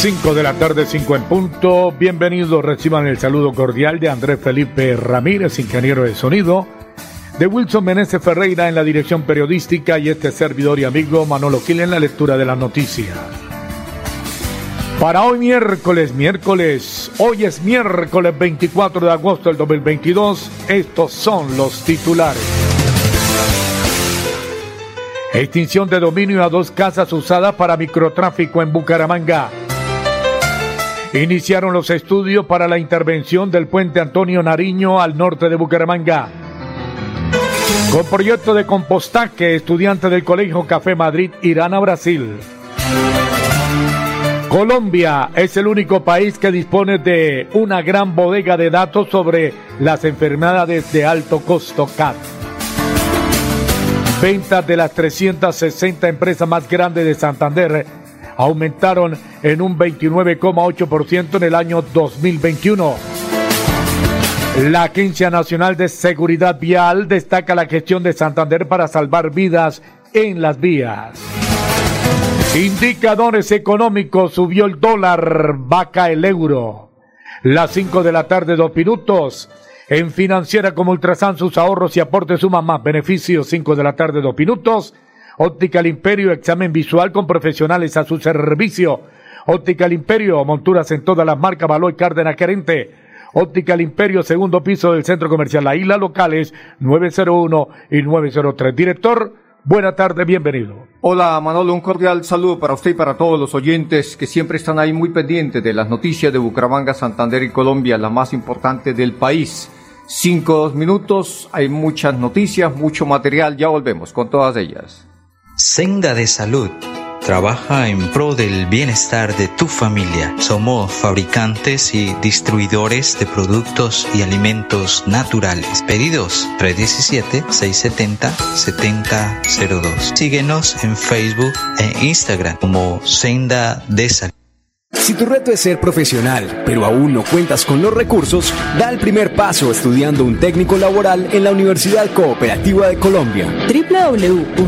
5 de la tarde, 5 en punto. Bienvenidos, reciban el saludo cordial de Andrés Felipe Ramírez, ingeniero de sonido, de Wilson Meneses Ferreira en la dirección periodística y este servidor y amigo Manolo Gil en la lectura de las noticias. Para hoy miércoles, miércoles, hoy es miércoles 24 de agosto del 2022, estos son los titulares. Extinción de dominio a dos casas usadas para microtráfico en Bucaramanga. Iniciaron los estudios para la intervención del puente Antonio Nariño al norte de Bucaramanga. Con proyecto de compostaje, estudiantes del Colegio Café Madrid irán a Brasil. Colombia es el único país que dispone de una gran bodega de datos sobre las enfermedades de alto costo CAT. Ventas de las 360 empresas más grandes de Santander aumentaron en un 29,8% en el año 2021. La Agencia Nacional de Seguridad Vial destaca la gestión de Santander para salvar vidas en las vías. Indicadores económicos, subió el dólar, vaca el euro. Las 5 de la tarde, dos minutos. En Financiera como Ultrasan, sus ahorros y aportes suman más beneficios. 5 de la tarde, dos minutos. Óptica Imperio, examen visual con profesionales a su servicio. Óptica Imperio, monturas en todas las marcas, Baloy Cárdenas Querente. Óptica Imperio, segundo piso del Centro Comercial La Isla, locales 901 y 903. Director, buena tarde, bienvenido. Hola Manolo, un cordial saludo para usted y para todos los oyentes que siempre están ahí muy pendientes de las noticias de Bucaramanga, Santander y Colombia, la más importante del país. Cinco minutos, hay muchas noticias, mucho material, ya volvemos con todas ellas. Senda de Salud trabaja en pro del bienestar de tu familia. Somos fabricantes y distribuidores de productos y alimentos naturales. Pedidos 317-670-7002. Síguenos en Facebook e Instagram como Senda de Salud. Si tu reto es ser profesional, pero aún no cuentas con los recursos, da el primer paso estudiando un técnico laboral en la Universidad Cooperativa de Colombia. www.ucc.edu.co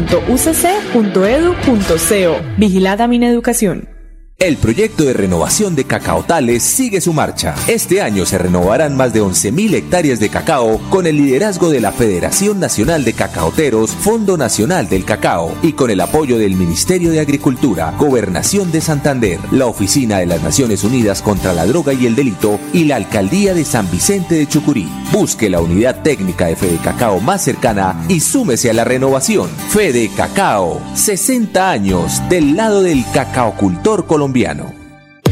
Vigilada Mineducación. El proyecto de renovación de cacaotales sigue su marcha. Este año se renovarán más de 11.000 hectáreas de cacao con el liderazgo de la Federación Nacional de Cacaoteros, Fondo Nacional del Cacao y con el apoyo del Ministerio de Agricultura, Gobernación de Santander, la Oficina de las Naciones Unidas contra la Droga y el Delito y la Alcaldía de San Vicente de Chucurí. Busque la unidad técnica de Fede Cacao más cercana y súmese a la renovación. Fede Cacao, 60 años del lado del cacaocultor colombiano colombiano.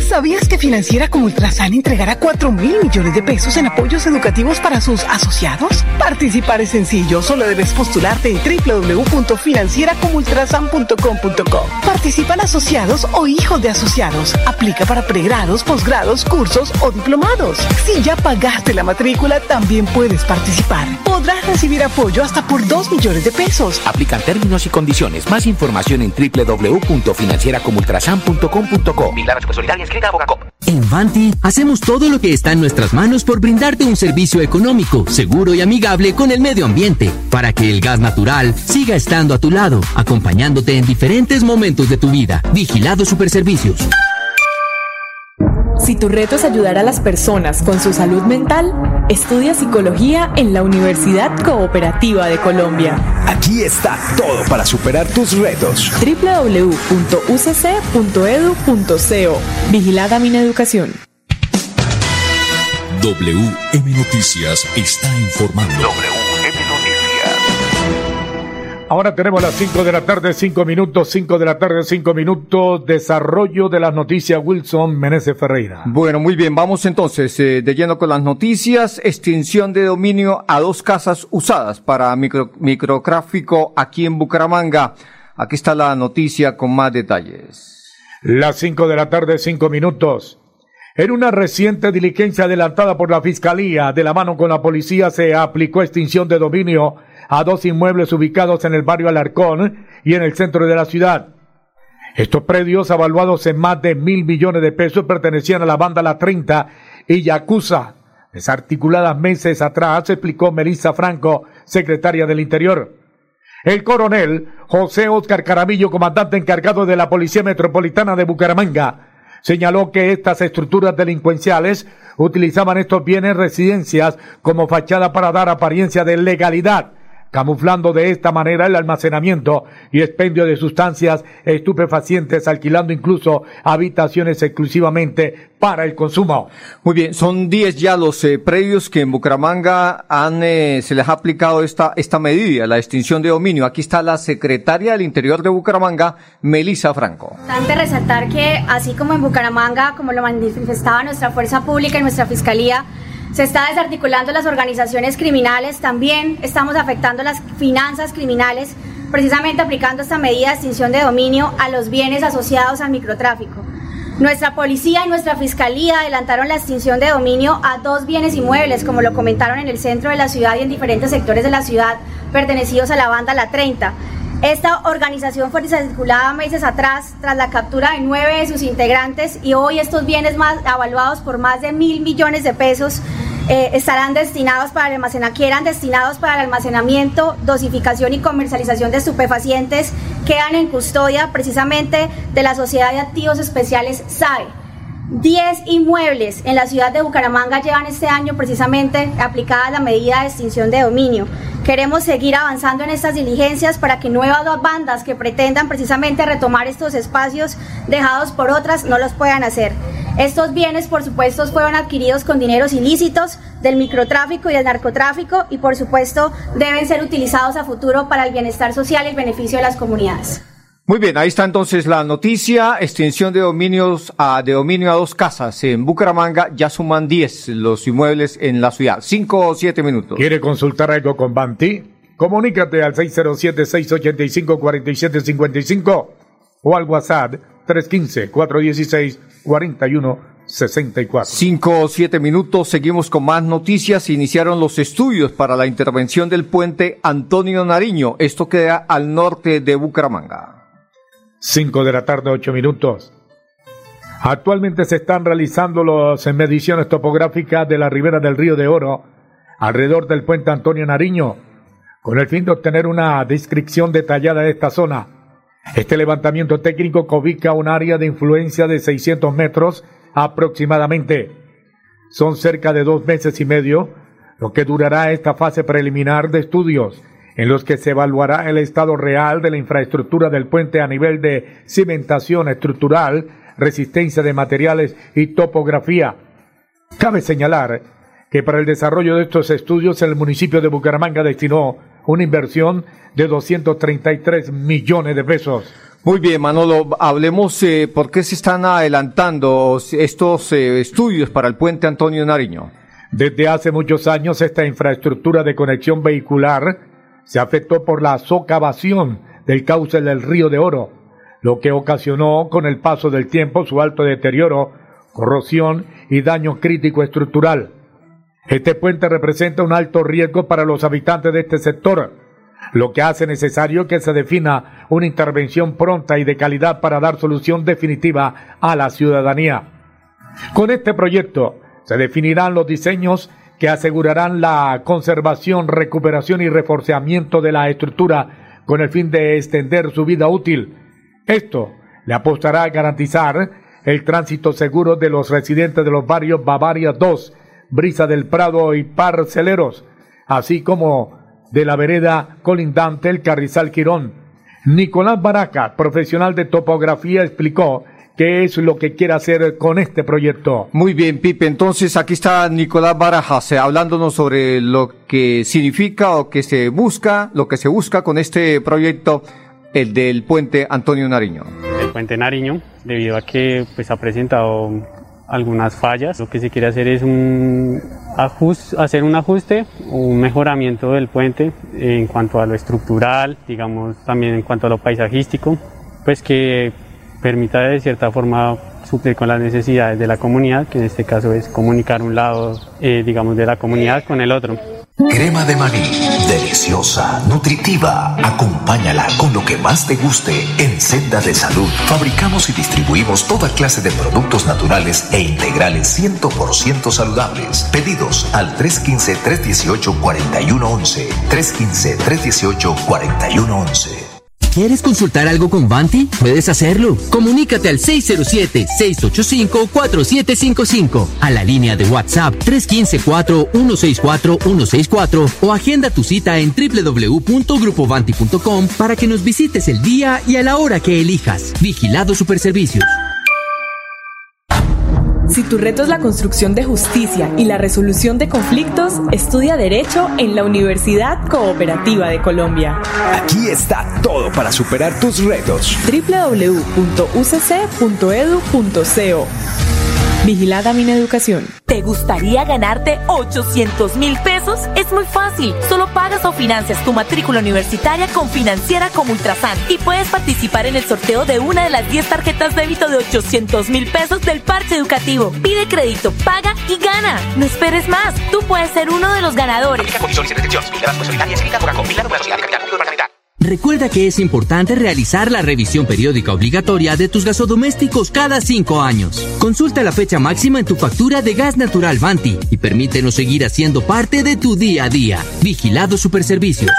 ¿Sabías que Financiera como Ultrasan entregará 4 mil millones de pesos en apoyos educativos para sus asociados? Participar es sencillo, solo debes postularte en www.financieracomultrasan.com.co. Participan asociados o hijos de asociados. Aplica para pregrados, posgrados, cursos o diplomados. Si ya pagaste la matrícula, también puedes participar. Podrás recibir apoyo hasta por 2 millones de pesos. Aplican términos y condiciones. Más información en www.financieracomultrasan.com.co. Pilar Solidaria En Vanti hacemos todo lo que está en nuestras manos por brindarte un servicio económico, seguro y amigable con el medio ambiente, para que el gas natural siga estando a tu lado, acompañándote en diferentes momentos de tu vida. Vigilado Superservicios. Si tu reto es ayudar a las personas con su salud mental, estudia psicología en la Universidad Cooperativa de Colombia. Aquí está todo para superar tus retos. www.ucc.edu.co Vigilada Mineducación. WM Noticias está informando. Ahora tenemos las 5 de la tarde, 5 minutos, 5 de la tarde, 5 minutos. Desarrollo de las noticias, Wilson Meneses Ferreira. Bueno, muy bien, vamos entonces eh, de lleno con las noticias. Extinción de dominio a dos casas usadas para micro, micrográfico aquí en Bucaramanga. Aquí está la noticia con más detalles. Las 5 de la tarde, 5 minutos. En una reciente diligencia adelantada por la Fiscalía, de la mano con la policía, se aplicó extinción de dominio a dos inmuebles ubicados en el barrio Alarcón y en el centro de la ciudad. Estos predios, avaluados en más de mil millones de pesos, pertenecían a la banda La 30 y Yakuza. Desarticuladas meses atrás, explicó Melissa Franco, secretaria del Interior. El coronel José Oscar Caramillo, comandante encargado de la Policía Metropolitana de Bucaramanga, señaló que estas estructuras delincuenciales utilizaban estos bienes residencias como fachada para dar apariencia de legalidad camuflando de esta manera el almacenamiento y expendio de sustancias estupefacientes, alquilando incluso habitaciones exclusivamente para el consumo. Muy bien, son 10 ya los eh, predios que en Bucaramanga han, eh, se les ha aplicado esta, esta medida, la extinción de dominio. Aquí está la secretaria del Interior de Bucaramanga, Melisa Franco. Importante resaltar que así como en Bucaramanga, como lo manifestaba nuestra fuerza pública y nuestra fiscalía, se está desarticulando las organizaciones criminales, también estamos afectando las finanzas criminales, precisamente aplicando esta medida de extinción de dominio a los bienes asociados al microtráfico. Nuestra policía y nuestra fiscalía adelantaron la extinción de dominio a dos bienes inmuebles, como lo comentaron en el centro de la ciudad y en diferentes sectores de la ciudad, pertenecidos a la banda La 30. Esta organización fue desarticulada meses atrás tras la captura de nueve de sus integrantes y hoy estos bienes más avaluados por más de mil millones de pesos eh, estarán destinados para el almacenamiento, eran destinados para el almacenamiento, dosificación y comercialización de estupefacientes, quedan en custodia precisamente de la Sociedad de Activos Especiales SAE. Diez inmuebles en la ciudad de Bucaramanga llevan este año precisamente aplicada la medida de extinción de dominio. Queremos seguir avanzando en estas diligencias para que nuevas bandas que pretendan precisamente retomar estos espacios dejados por otras no los puedan hacer. Estos bienes, por supuesto, fueron adquiridos con dineros ilícitos del microtráfico y del narcotráfico y, por supuesto, deben ser utilizados a futuro para el bienestar social y el beneficio de las comunidades. Muy bien, ahí está entonces la noticia, extensión de dominios a, de dominio a dos casas en Bucaramanga, ya suman 10 los inmuebles en la ciudad, cinco o siete minutos. ¿Quiere consultar algo con Banti? Comunícate al 607-685-4755 o al WhatsApp 315-416-4164. Cinco o siete minutos, seguimos con más noticias. Iniciaron los estudios para la intervención del puente Antonio Nariño. Esto queda al norte de Bucaramanga. 5 de la tarde, 8 minutos. Actualmente se están realizando las mediciones topográficas de la ribera del río de Oro alrededor del puente Antonio Nariño, con el fin de obtener una descripción detallada de esta zona. Este levantamiento técnico cobica un área de influencia de 600 metros aproximadamente. Son cerca de dos meses y medio lo que durará esta fase preliminar de estudios en los que se evaluará el estado real de la infraestructura del puente a nivel de cimentación estructural, resistencia de materiales y topografía. Cabe señalar que para el desarrollo de estos estudios el municipio de Bucaramanga destinó una inversión de 233 millones de pesos. Muy bien, Manolo, hablemos eh, por qué se están adelantando estos eh, estudios para el puente Antonio Nariño. Desde hace muchos años esta infraestructura de conexión vehicular se afectó por la socavación del cauce del río de Oro, lo que ocasionó con el paso del tiempo su alto deterioro, corrosión y daño crítico estructural. Este puente representa un alto riesgo para los habitantes de este sector, lo que hace necesario que se defina una intervención pronta y de calidad para dar solución definitiva a la ciudadanía. Con este proyecto se definirán los diseños que asegurarán la conservación, recuperación y reforzamiento de la estructura con el fin de extender su vida útil. Esto le apostará a garantizar el tránsito seguro de los residentes de los barrios Bavaria 2, Brisa del Prado y Parceleros, así como de la vereda colindante el Carrizal Quirón. Nicolás Baraca, profesional de topografía, explicó qué es lo que quiere hacer con este proyecto. Muy bien, Pipe. Entonces, aquí está Nicolás Barajas eh, hablándonos sobre lo que significa o que se busca, lo que se busca con este proyecto, el del puente Antonio Nariño. El puente Nariño, debido a que pues, ha presentado algunas fallas, lo que se quiere hacer es un hacer un ajuste, un mejoramiento del puente en cuanto a lo estructural, digamos también en cuanto a lo paisajístico, pues que permita de cierta forma suplir con las necesidades de la comunidad, que en este caso es comunicar un lado, eh, digamos, de la comunidad con el otro. Crema de maní, deliciosa, nutritiva. Acompáñala con lo que más te guste en Senda de Salud. Fabricamos y distribuimos toda clase de productos naturales e integrales 100% saludables. Pedidos al 315-318-4111. 315-318-4111. ¿Quieres consultar algo con Vanti? Puedes hacerlo. Comunícate al 607-685-4755, a la línea de WhatsApp 315-4164-164 o agenda tu cita en www.grupovanti.com para que nos visites el día y a la hora que elijas. Vigilado Superservicios. Si tu reto es la construcción de justicia y la resolución de conflictos, estudia Derecho en la Universidad Cooperativa de Colombia. Aquí está todo para superar tus retos. www.ucc.edu.co Vigilada mi educación. ¿Te gustaría ganarte 800 mil pesos? Es muy fácil. Solo pagas o financias tu matrícula universitaria con Financiera como Ultrasan y puedes participar en el sorteo de una de las 10 tarjetas débito de 800 mil pesos del parche educativo. Pide crédito, paga y gana. No esperes más. Tú puedes ser uno de los ganadores. Recuerda que es importante realizar la revisión periódica obligatoria de tus gasodomésticos cada cinco años. Consulta la fecha máxima en tu factura de gas natural Vanti y permítenos seguir haciendo parte de tu día a día. Vigilado Superservicios.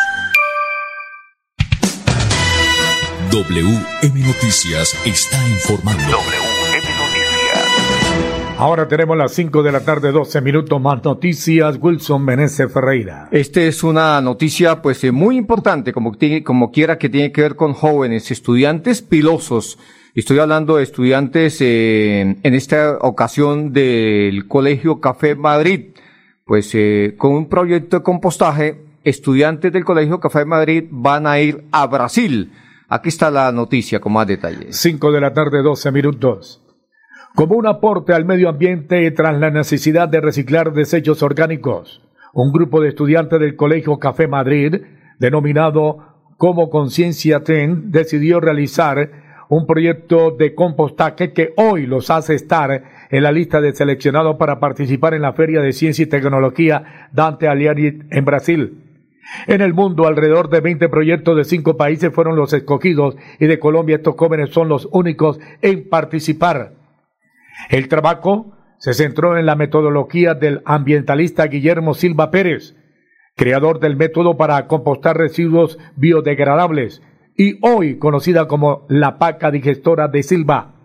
WM Noticias está informando. Ahora tenemos las 5 de la tarde, 12 minutos más noticias. Wilson Meneses Ferreira. Esta es una noticia pues eh, muy importante, como, como quiera que tiene que ver con jóvenes, estudiantes pilosos. Estoy hablando de estudiantes eh, en esta ocasión del Colegio Café Madrid. Pues eh, con un proyecto de compostaje, estudiantes del Colegio Café Madrid van a ir a Brasil. Aquí está la noticia con más detalles. 5 de la tarde, 12 minutos como un aporte al medio ambiente tras la necesidad de reciclar desechos orgánicos. Un grupo de estudiantes del Colegio Café Madrid, denominado como Conciencia TEN, decidió realizar un proyecto de compostaje que hoy los hace estar en la lista de seleccionados para participar en la Feria de Ciencia y Tecnología Dante Alighieri en Brasil. En el mundo, alrededor de 20 proyectos de cinco países fueron los escogidos y de Colombia estos jóvenes son los únicos en participar. El trabajo se centró en la metodología del ambientalista Guillermo Silva Pérez, creador del método para compostar residuos biodegradables y hoy conocida como la paca digestora de Silva.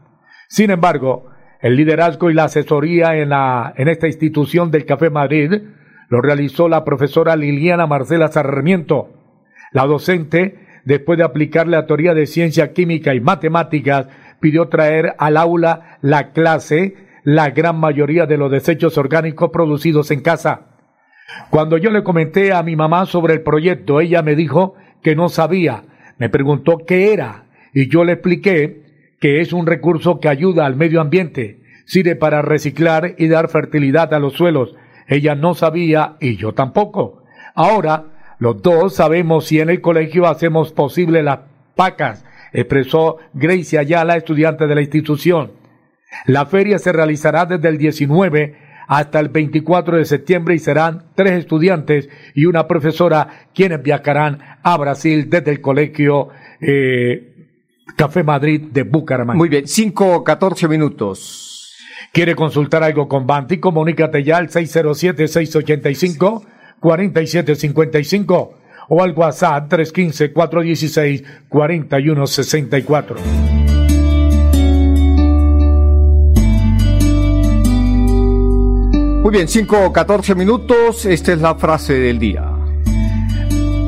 Sin embargo, el liderazgo y la asesoría en, la, en esta institución del Café Madrid lo realizó la profesora Liliana Marcela Sarmiento. La docente, después de aplicar la teoría de ciencia química y matemáticas, pidió traer al aula la clase la gran mayoría de los desechos orgánicos producidos en casa. Cuando yo le comenté a mi mamá sobre el proyecto, ella me dijo que no sabía, me preguntó qué era y yo le expliqué que es un recurso que ayuda al medio ambiente, sirve para reciclar y dar fertilidad a los suelos. Ella no sabía y yo tampoco. Ahora, los dos sabemos si en el colegio hacemos posible las pacas expresó Gracie Ayala, estudiante de la institución. La feria se realizará desde el 19 hasta el 24 de septiembre y serán tres estudiantes y una profesora quienes viajarán a Brasil desde el colegio eh, Café Madrid de Bucaramanga. Muy bien, 5 14 minutos. ¿Quiere consultar algo con Banti? Comunícate ya al 607-685-4755 o al WhatsApp 315-416-4164. Muy bien, 5 o 14 minutos, esta es la frase del día.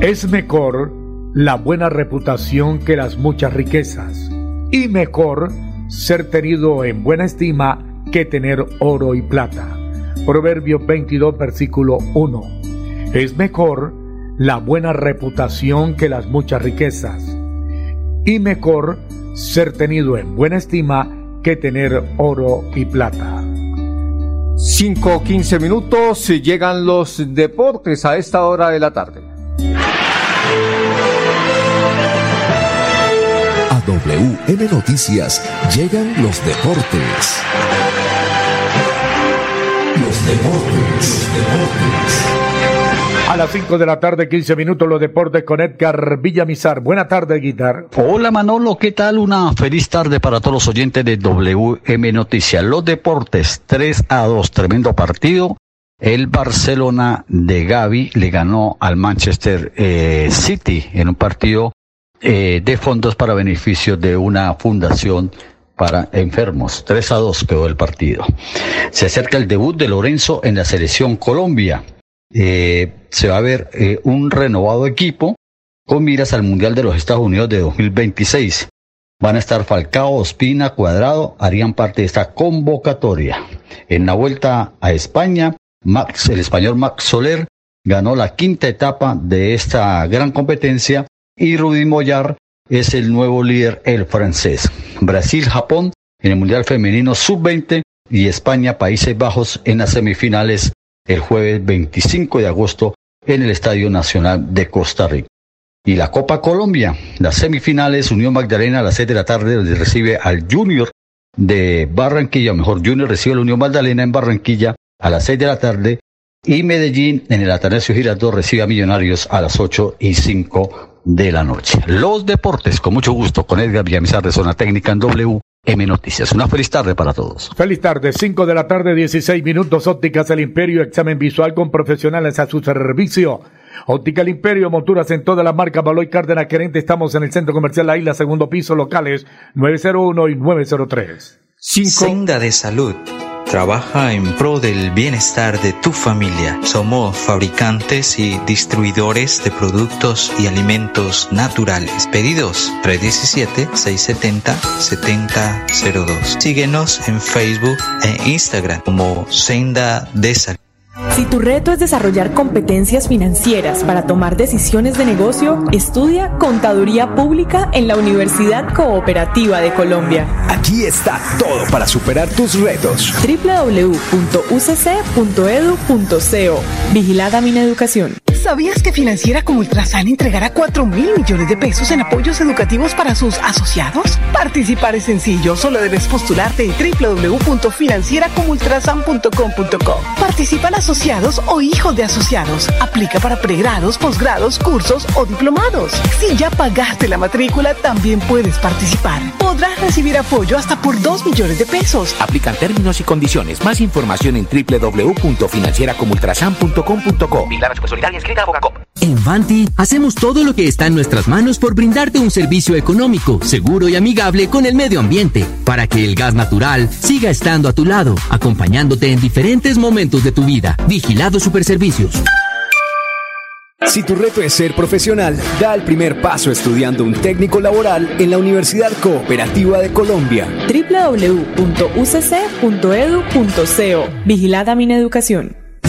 Es mejor la buena reputación que las muchas riquezas, y mejor ser tenido en buena estima que tener oro y plata. Proverbio 22, versículo 1. Es mejor la buena reputación que las muchas riquezas, y mejor ser tenido en buena estima que tener oro y plata. 5 o 15 minutos y llegan los deportes a esta hora de la tarde. WM Noticias llegan los deportes. Los deportes, los deportes. A las 5 de la tarde, 15 minutos, los deportes con Edgar Villamizar. Buena tarde, Guitar. Hola Manolo, ¿qué tal? Una feliz tarde para todos los oyentes de WM Noticias. Los deportes 3 a 2, tremendo partido. El Barcelona de Gaby le ganó al Manchester eh, City en un partido eh, de fondos para beneficio de una fundación para enfermos. 3 a 2 quedó el partido. Se acerca el debut de Lorenzo en la selección Colombia. Eh, se va a ver eh, un renovado equipo con miras al Mundial de los Estados Unidos de 2026. Van a estar Falcao, Ospina, Cuadrado, harían parte de esta convocatoria. En la vuelta a España, Max, el español Max Soler ganó la quinta etapa de esta gran competencia y Rudy Moyar es el nuevo líder, el francés. Brasil-Japón en el Mundial Femenino Sub-20 y España-Países Bajos en las semifinales el jueves 25 de agosto en el Estadio Nacional de Costa Rica. Y la Copa Colombia, las semifinales, Unión Magdalena a las 6 de la tarde donde recibe al Junior de Barranquilla, o mejor, Junior recibe a la Unión Magdalena en Barranquilla a las 6 de la tarde y Medellín en el Atanasio Girardot recibe a Millonarios a las 8 y 5 de la noche. Los deportes, con mucho gusto, con Edgar Villamizar de Zona Técnica en W. M Noticias. Una feliz tarde para todos. Feliz tarde, 5 de la tarde, 16 minutos. Ópticas El Imperio, examen visual con profesionales a su servicio. Óptica El Imperio, monturas en toda la marca Baloy Cárdenas Querente. Estamos en el Centro Comercial La Isla, segundo piso, locales 901 y 903. Senda de Salud Trabaja en pro del bienestar de tu familia. Somos fabricantes y distribuidores de productos y alimentos naturales. Pedidos 317-670-7002. Síguenos en Facebook e Instagram como Senda de. Si tu reto es desarrollar competencias financieras para tomar decisiones de negocio, estudia Contaduría Pública en la Universidad Cooperativa de Colombia. Aquí está todo para superar tus retos. www.ucc.edu.co Vigilada Mineducación. ¿Sabías que Financiera como Ultrasan entregará 4 mil millones de pesos en apoyos educativos para sus asociados? Participar es sencillo, solo debes postularte en www.financieracomultrasan.com.co. Participan asociados o hijos de asociados. Aplica para pregrados, posgrados, cursos o diplomados. Si ya pagaste la matrícula, también puedes participar. Podrás recibir apoyo hasta por 2 millones de pesos. Aplican términos y condiciones. Más información en www.financieracomultrasan.com.co. En Vanti hacemos todo lo que está en nuestras manos por brindarte un servicio económico, seguro y amigable con el medio ambiente, para que el gas natural siga estando a tu lado, acompañándote en diferentes momentos de tu vida. Vigilado Superservicios. Si tu reto es ser profesional, da el primer paso estudiando un técnico laboral en la Universidad Cooperativa de Colombia. www.ucc.edu.co Vigilada Mineducación.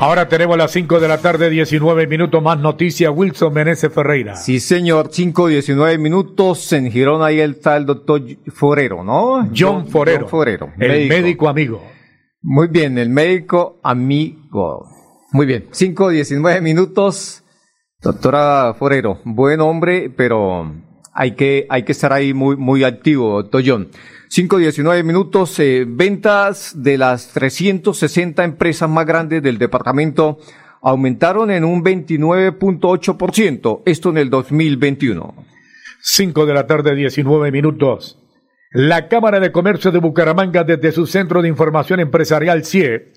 Ahora tenemos las 5 de la tarde, 19 minutos más noticias. Wilson Meneses Ferreira. Sí, señor, 5, 19 minutos. En Girona ahí está el doctor Forero, ¿no? John, Forero. John Forero. El médico. amigo. Muy bien, el médico amigo. Muy bien, 5, 19 minutos. Doctora Forero, buen hombre, pero hay que, hay que estar ahí muy, muy activo, doctor John. 5, 19 minutos, eh, ventas de las 360 empresas más grandes del departamento aumentaron en un 29.8%, esto en el 2021. 5 de la tarde, 19 minutos. La Cámara de Comercio de Bucaramanga, desde su Centro de Información Empresarial CIE,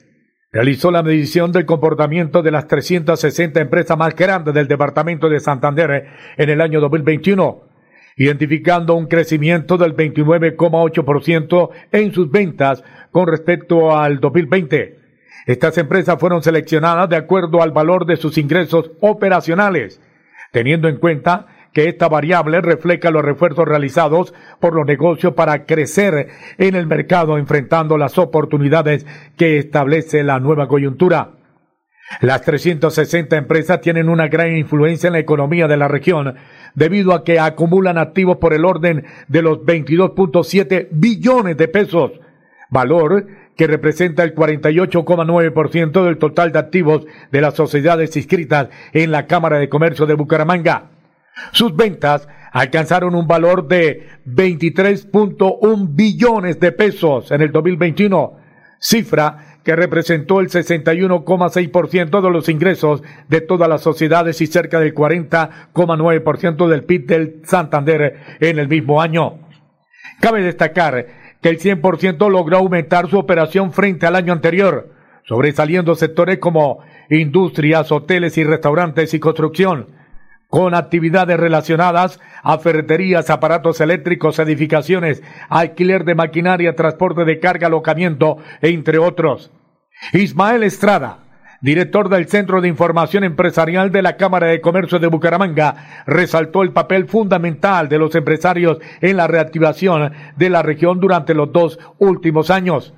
realizó la medición del comportamiento de las 360 empresas más grandes del departamento de Santander en el año 2021 identificando un crecimiento del 29,8% en sus ventas con respecto al 2020. Estas empresas fueron seleccionadas de acuerdo al valor de sus ingresos operacionales, teniendo en cuenta que esta variable refleja los refuerzos realizados por los negocios para crecer en el mercado enfrentando las oportunidades que establece la nueva coyuntura. Las 360 empresas tienen una gran influencia en la economía de la región debido a que acumulan activos por el orden de los 22.7 billones de pesos, valor que representa el 48,9% del total de activos de las sociedades inscritas en la Cámara de Comercio de Bucaramanga. Sus ventas alcanzaron un valor de 23.1 billones de pesos en el 2021, cifra que representó el 61,6% de los ingresos de todas las sociedades y cerca del 40,9% del PIB del Santander en el mismo año. Cabe destacar que el 100% logró aumentar su operación frente al año anterior, sobresaliendo sectores como industrias, hoteles y restaurantes y construcción, con actividades relacionadas a ferreterías, aparatos eléctricos, edificaciones, alquiler de maquinaria, transporte de carga, alojamiento, entre otros. Ismael Estrada, director del Centro de Información Empresarial de la Cámara de Comercio de Bucaramanga, resaltó el papel fundamental de los empresarios en la reactivación de la región durante los dos últimos años.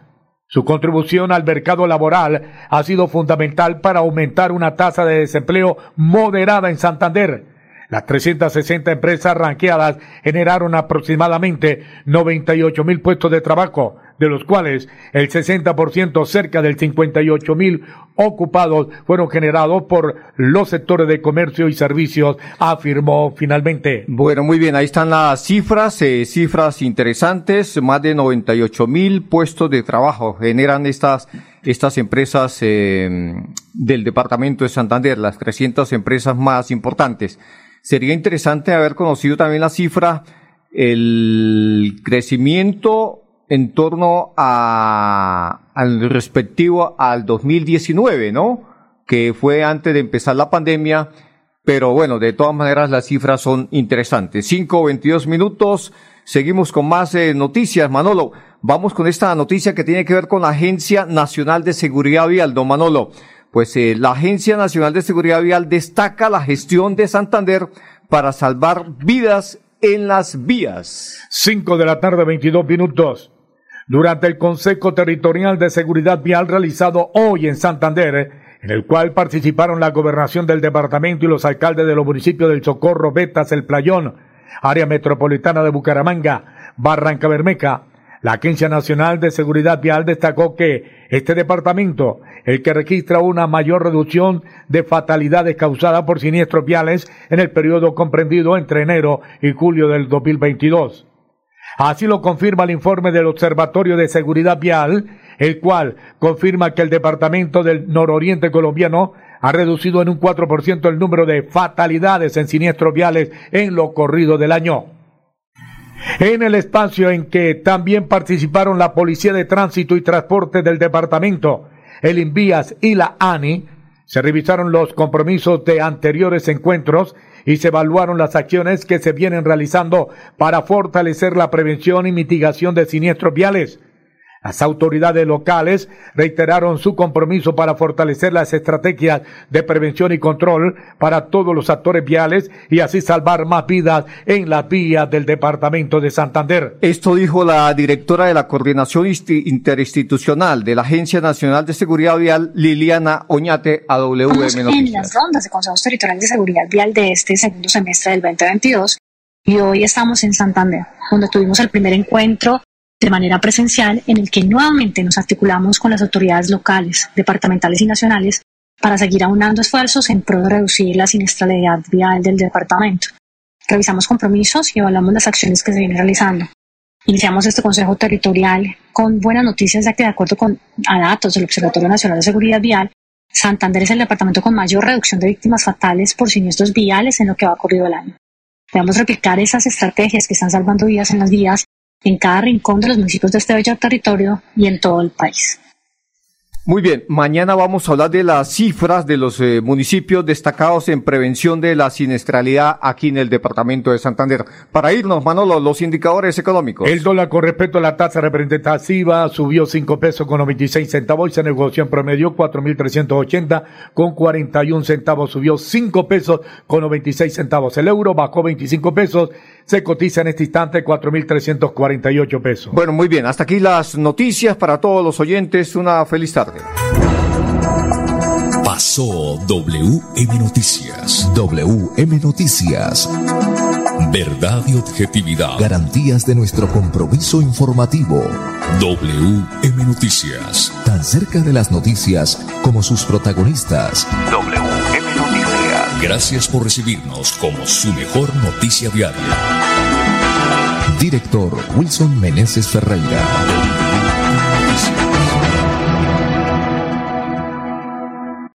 Su contribución al mercado laboral ha sido fundamental para aumentar una tasa de desempleo moderada en Santander. Las 360 empresas ranqueadas generaron aproximadamente 98 mil puestos de trabajo, de los cuales el 60%, cerca del 58 mil ocupados, fueron generados por los sectores de comercio y servicios, afirmó finalmente. Bueno, muy bien, ahí están las cifras, eh, cifras interesantes, más de 98 mil puestos de trabajo generan estas, estas empresas eh, del departamento de Santander, las 300 empresas más importantes. Sería interesante haber conocido también la cifra, el crecimiento en torno a, al respectivo al 2019, ¿no? Que fue antes de empezar la pandemia, pero bueno, de todas maneras las cifras son interesantes. 5, 22 minutos, seguimos con más eh, noticias, Manolo. Vamos con esta noticia que tiene que ver con la Agencia Nacional de Seguridad Vial, don Manolo. Pues eh, la Agencia Nacional de Seguridad Vial destaca la gestión de Santander para salvar vidas en las vías. 5 de la tarde, 22 minutos durante el Consejo Territorial de Seguridad Vial realizado hoy en Santander, en el cual participaron la gobernación del departamento y los alcaldes de los municipios del Socorro, Betas, El Playón, área metropolitana de Bucaramanga, Barranca Bermeja. La Agencia Nacional de Seguridad Vial destacó que este departamento, el que registra una mayor reducción de fatalidades causadas por siniestros viales en el periodo comprendido entre enero y julio del 2022. Así lo confirma el informe del Observatorio de Seguridad Vial, el cual confirma que el Departamento del Nororiente colombiano ha reducido en un 4% el número de fatalidades en siniestros viales en lo corrido del año. En el espacio en que también participaron la Policía de Tránsito y Transporte del Departamento, el Invías y la ANI, se revisaron los compromisos de anteriores encuentros y se evaluaron las acciones que se vienen realizando para fortalecer la prevención y mitigación de siniestros viales. Las autoridades locales reiteraron su compromiso para fortalecer las estrategias de prevención y control para todos los actores viales y así salvar más vidas en las vías del departamento de Santander. Esto dijo la directora de la Coordinación Interinstitucional de la Agencia Nacional de Seguridad Vial, Liliana Oñate, a WM En las rondas de consejos territoriales de seguridad vial de este segundo semestre del 2022 y hoy estamos en Santander, donde tuvimos el primer encuentro de manera presencial en el que nuevamente nos articulamos con las autoridades locales, departamentales y nacionales para seguir aunando esfuerzos en pro de reducir la siniestralidad vial del departamento. Revisamos compromisos y evaluamos las acciones que se vienen realizando. Iniciamos este Consejo Territorial con buenas noticias ya que de acuerdo con a datos del Observatorio Nacional de Seguridad Vial, Santander es el departamento con mayor reducción de víctimas fatales por siniestros viales en lo que va ocurrido el año. Debemos replicar esas estrategias que están salvando vidas en las vías en cada rincón de los municipios de este bello territorio y en todo el país. Muy bien, mañana vamos a hablar de las cifras de los eh, municipios destacados en prevención de la siniestralidad aquí en el departamento de Santander. Para irnos, Manolo, los indicadores económicos. El dólar con respecto a la tasa representativa subió 5 pesos con 96 centavos y se negoció en promedio 4.380 con 41 centavos. Subió 5 pesos con 96 centavos. El euro bajó 25 pesos se cotiza en este instante 4.348 pesos. Bueno, muy bien. Hasta aquí las noticias para todos los oyentes. Una feliz tarde. Pasó WM Noticias. WM Noticias. Verdad y objetividad. Garantías de nuestro compromiso informativo. WM Noticias. Tan cerca de las noticias como sus protagonistas. WM Noticias. Gracias por recibirnos como su mejor noticia diaria. Director Wilson Meneses Ferreira.